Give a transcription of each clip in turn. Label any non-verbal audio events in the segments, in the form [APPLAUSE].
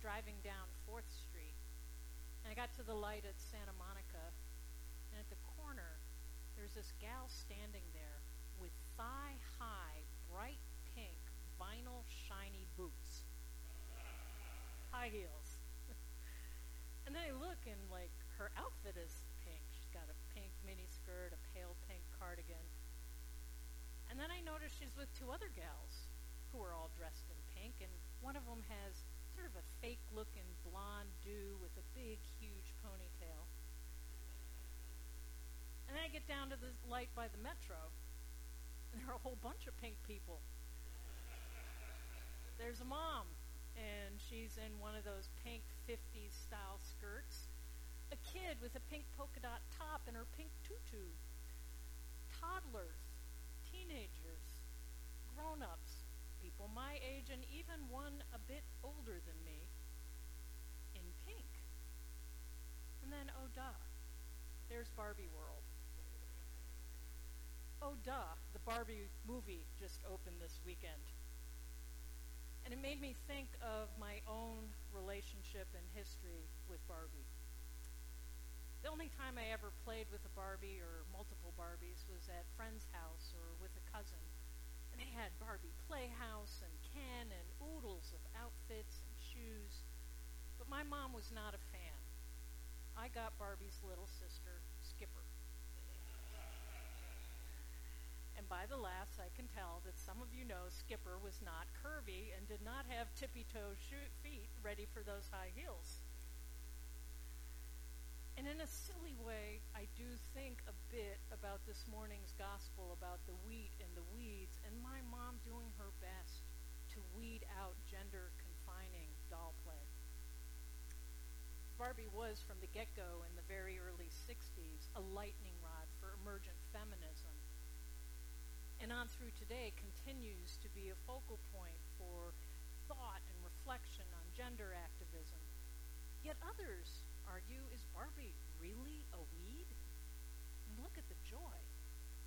driving down 4th Street, and I got to the light at Santa Monica, and at the corner, there's this gal standing there with thigh-high, bright pink, vinyl, shiny boots. High heels. [LAUGHS] and then I look, and, like, her outfit is pink. She's got a pink mini skirt, a pale pink cardigan. And then I notice she's with two other gals who are all dressed in pink, and one of them has sort of a fake looking blonde do with a big, huge ponytail. And then I get down to the light by the metro, and there are a whole bunch of pink people. There's a mom, and she's in one of those pink 50s style skirts. A kid with a pink polka dot top and her pink tutu. Toddlers, teenagers, grown ups, people my age, and even one a bit older than me in pink. And then, oh duh, there's Barbie World. Oh duh, the Barbie movie just opened this weekend. And it made me think of my own relationship and history with Barbie. The only time I ever played with a Barbie or multiple Barbies was at friend's house or with a cousin. And they had Barbie Playhouse and Ken and oodles of outfits and shoes. But my mom was not a fan. I got Barbie's little sister, Skipper. And by the laughs, I can tell that some of you know Skipper was not curvy and did not have tippy toe feet ready for those high heels. And in a silly way, I do think bit about this morning's gospel about the wheat and the weeds, and my mom doing her best to weed out gender confining doll play. Barbie was, from the get go in the very early 60s, a lightning rod for emergent feminism and on through today continues to be a focal point for thought and reflection on gender activism. Yet others argue, is Barbie really a weed? And look at the joy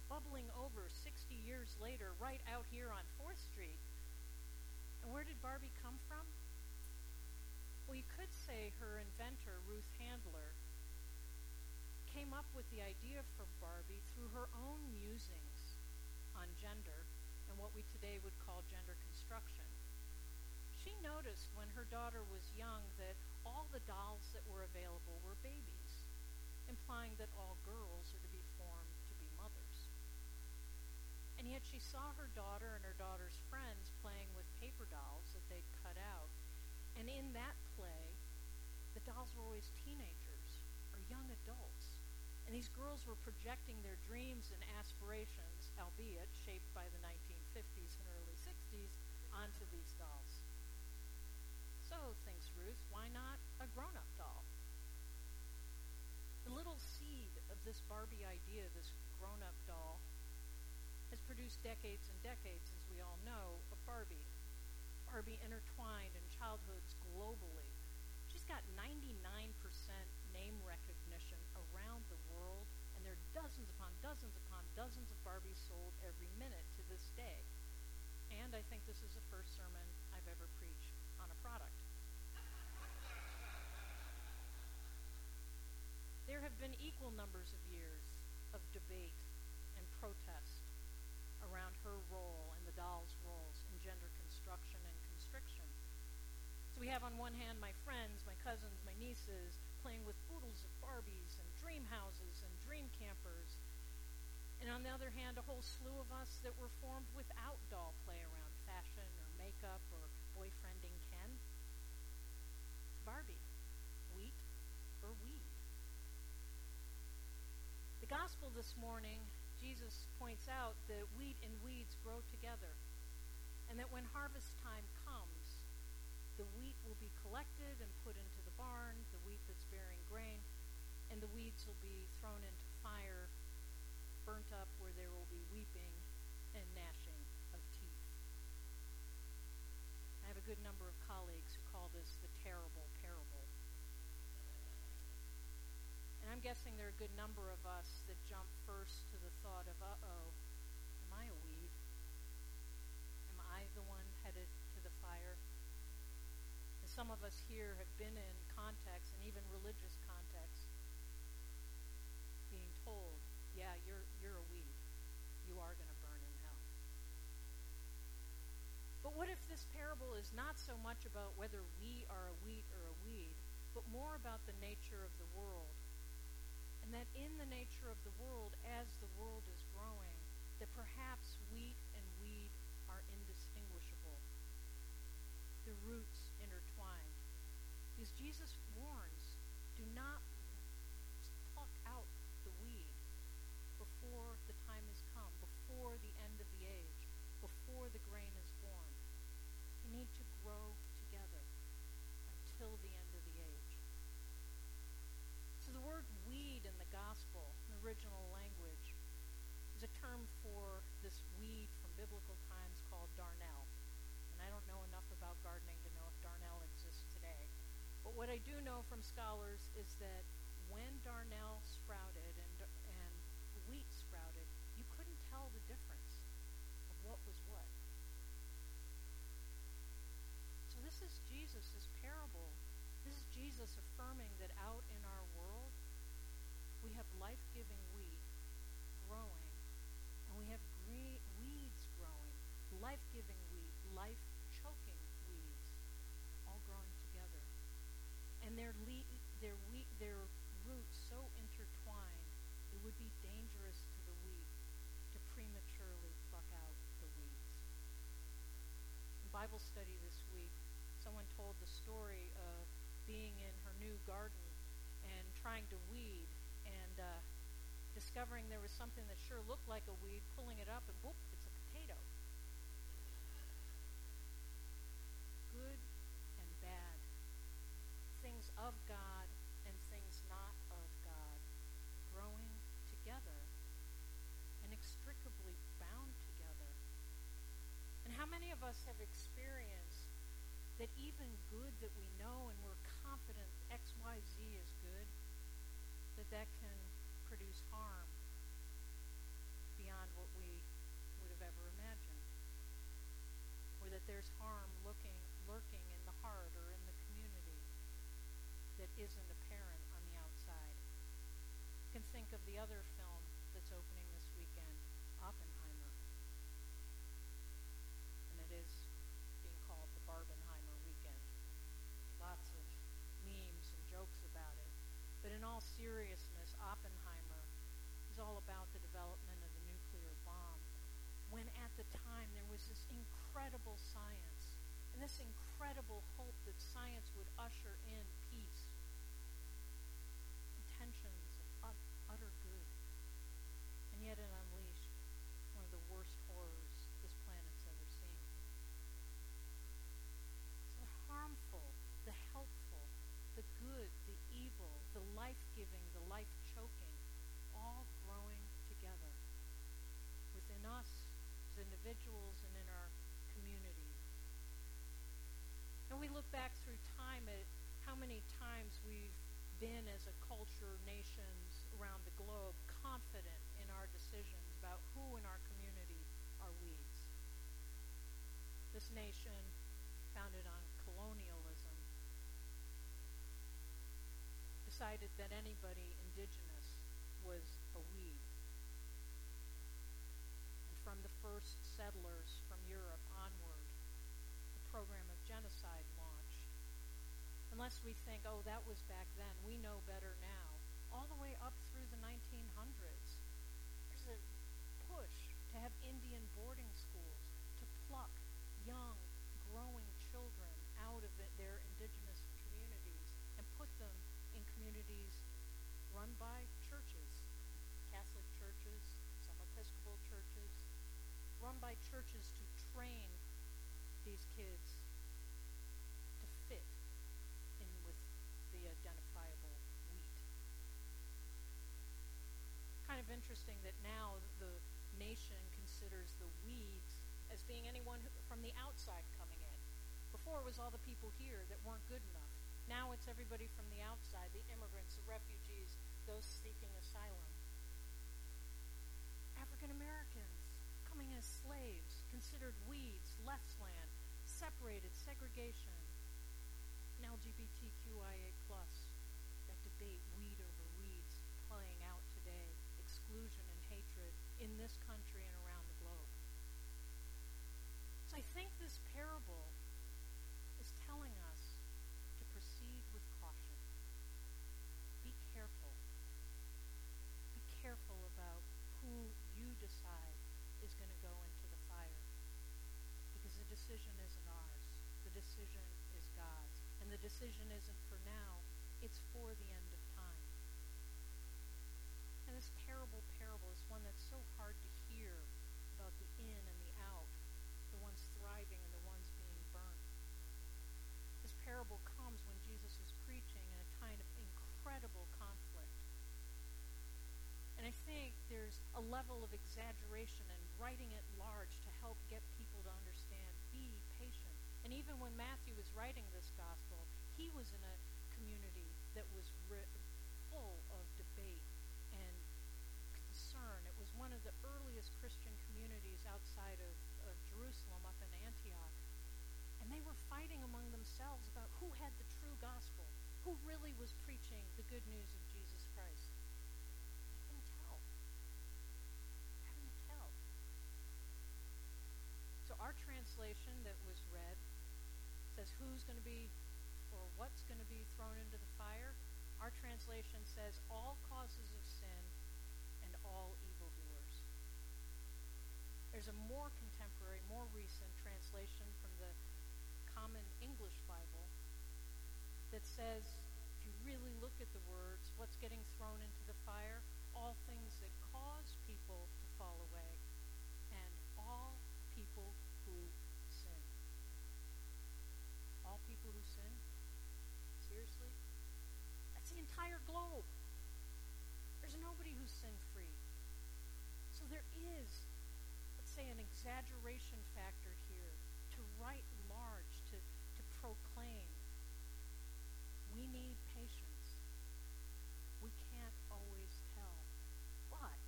bubbling over 60 years later right out here on 4th Street. And where did Barbie come from? Well, you could say her inventor, Ruth Handler, came up with the idea for Barbie through her own musings on gender and what we today would call gender construction. She noticed when her daughter was young that all the dolls that were available were babies, implying that all girls are to be formed. And yet she saw her daughter and her daughter's friends playing with paper dolls that they'd cut out. And in that play, the dolls were always teenagers or young adults. And these girls were projecting their dreams and aspirations albeit shaped by the 1950s and early 60s, onto these dolls. So, thinks Ruth, why not a grown up doll? The little seed of this Barbie idea, this grown up doll, has produced decades and decades, as we all know, of Barbie. Barbie intertwined in childhoods globally. She's got 99% name recognition around the world, and there are dozens upon dozens upon dozens of Barbies sold every minute to this day. And I think this is the first sermon I've ever preached on a product. there have been equal numbers of years of debate and protest around her role and the doll's roles in gender construction and constriction. So we have on one hand my friends, my cousins, my nieces playing with oodles of Barbies and dream houses and dream campers and on the other hand, a whole slew of us that were formed without doll play around fashion or makeup or boyfriending Ken. Barbie, wheat or weed? The gospel this morning, Jesus points out that wheat and weeds grow together, and that when harvest time comes, the wheat will be collected and put into the barn, the wheat that's bearing grain, and the weeds will be thrown into fire burnt up where there will be weeping and gnashing of teeth. I have a good number of colleagues who call this the terrible parable. And I'm guessing there are a good number of us that jump first to the thought of, uh-oh, am I a weed? Am I the one headed to the fire? And some of us here have been in contexts and even religious contexts being told, yeah, you're, you're a weed. You are going to burn in hell. But what if this parable is not so much about whether we are a wheat or a weed, but more about the nature of the world? And that in the nature of the world, as the world is growing, that perhaps wheat and weed are indistinguishable. The roots. Because Jesus warns, do not pluck out the weed before the time has come, before the end of the age, before the grain is born. You need to grow together until the end of the age. So the word weed in the gospel, in the original language, is a term for this weed from biblical times called darnel. And I don't know enough about gardening to know if darnel exists today. But what I do know from scholars is that when darnel sprouted and, and wheat sprouted, you couldn't tell the difference of what was what. So this is Jesus' parable. This is Jesus affirming that out in our world, we have life-giving wheat growing, and we have green, weeds growing, life-giving wheat, life-choking weeds, all growing together. And their, le- their, wheat, their roots so intertwined, it would be dangerous to the wheat to prematurely pluck out the weeds. In Bible study this week, someone told the story of being in her new garden and trying to weed and uh, discovering there was something that sure looked like a weed, pulling it up, and whoop, it's a potato. Good and bad. Things of God and things not of God growing together, inextricably bound together. And how many of us have experienced that even good that we know and we're confident XYZ is good, that that can produce harm beyond what we would have ever imagined. Or that there's harm looking, lurking in the heart or in the community that isn't apparent on the outside. You can think of the other film that's opening this weekend, Oppenheimer. And it is being called the Barbenheimer weekend. Lots of memes and jokes about it. But in all seriousness, Oppenheimer is all about the development of the nuclear bomb. When at the time there was this incredible science and this incredible hope that science would usher in peace, intentions of utter good. And yet it unleashed one of the worst horrors this planet's ever seen. So the harmful, the helpful, the good, the evil, the life-giving, the life-choking, all growing together within us as individuals and in our communities. And we look back through time at how many times we've been as a culture, nations around the globe, confident in our decisions about who in our community are weeds. This nation, founded on colonialism, decided that anybody indigenous was a weed. And from the first settlers from Europe onward, the program of genocide launched. Unless we think, oh, that was back then, we know better now. All the way up through the 1900s, there's a push to have Indian boarding schools, to pluck young, growing children out of it, their indigenous communities and put them in communities run by churches, Catholic churches, some Episcopal churches, run by churches to train these kids to fit in with the identifiable wheat. Kind of interesting that now the nation considers the weeds as being anyone who, from the outside coming in. Before it was all the people here that weren't good enough. Now it's everybody from the outside, the immigrants, the refugees, those seeking asylum. African Americans coming as slaves, considered weeds, less land, separated, segregation. and LGBTQIA plus, that debate, weed over weeds, playing out today, exclusion and hatred in this country and around the globe. So I think this parable is telling us to proceed with caution. Be careful. Be careful about who you decide is going to go into the fire. Because the decision isn't ours. The decision is God's. And the decision isn't for now, it's for the end of time. And this parable parable is one that's so hard to hear about the in and the out, the ones thriving and the ones being burnt. This parable comes when Jesus was preaching in a time of incredible conflict. And I think there's a level of exaggeration and writing it large to help get people to understand. Be patient. And even when Matthew was writing this gospel, he was in a community that was ri- full of debate and concern. It was one of the earliest Christian communities outside of, of Jerusalem, up in Antioch. And they were fighting among themselves about who had the true gospel, who really was preaching the good news of Jesus Christ. They couldn't tell. Couldn't tell. So our translation that was read says who's going to be or what's going to be thrown into the fire. Our translation says all causes of sin and all evildoers. There's a more contemporary, more recent translation from the Common English Bible that says, if you really look at the words, what's getting thrown into the fire? All things that cause people to fall away and all people who sin. All people who sin? Seriously? That's the entire globe. There's nobody who's sin free. So there is, let's say, an exaggeration factor here to write large, to, to proclaim. We need patience. We can't always tell. But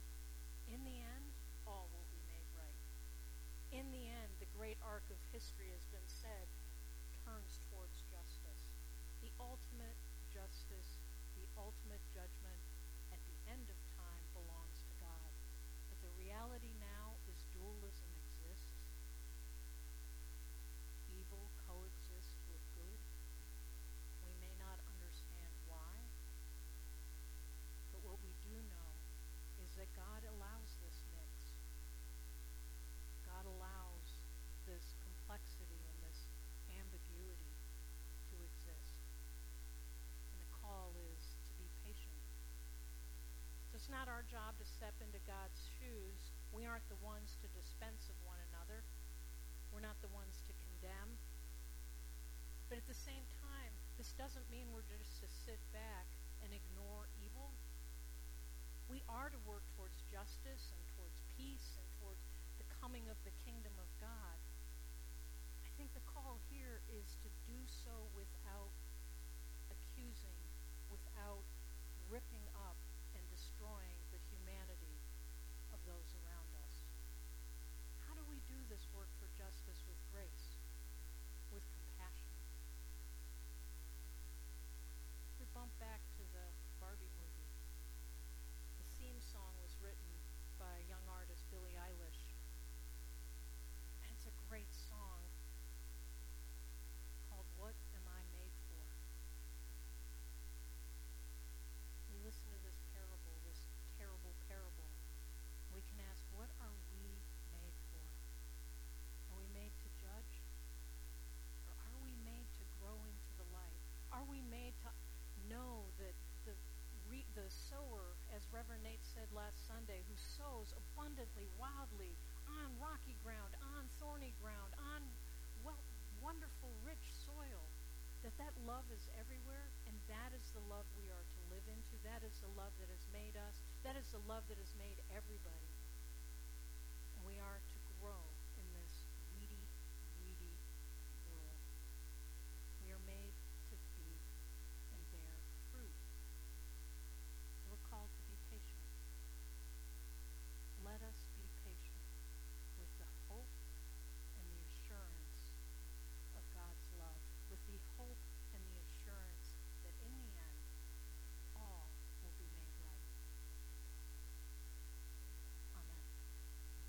in the end, all will be made right. In the end, the great arc of history has been said turns towards justice. The ultimate justice, the ultimate judgment at the end of time belongs to God. But the reality now is dualism exists. Evil coexists with good. We may not understand why, but what we do know is that God allows this mix. God allows this complexity and this ambiguity to exist. And the call is to be patient. So it's not our job to step into God's shoes. We aren't the ones to dispense of one another. We're not the ones to condemn. But at the same time, this doesn't mean we're just to sit back and ignore evil. We are to work towards justice and towards peace and towards the coming of the kingdom of God. I think the call here is to do so without accusing, without ripping up and destroying the humanity of those around us. How do we do this work for justice with grace, with compassion? We bump back to the Barbie movie. The theme song was written by young artist Billie Eilish. And it's a great song called What Am I Made For? We listen to this parable, this terrible parable. We can ask, what are we made for? Are we made to judge? Or are we made to grow into the light? Are we made to know that the re- the sower, as Reverend Nate said last Sunday, who sows abundantly, wildly, on rocky ground, on thorny ground, on well, wonderful, rich soil, that that love is everywhere, and that is the love we are to live into. That is the love that has made us. That is the love that has made everybody. And we are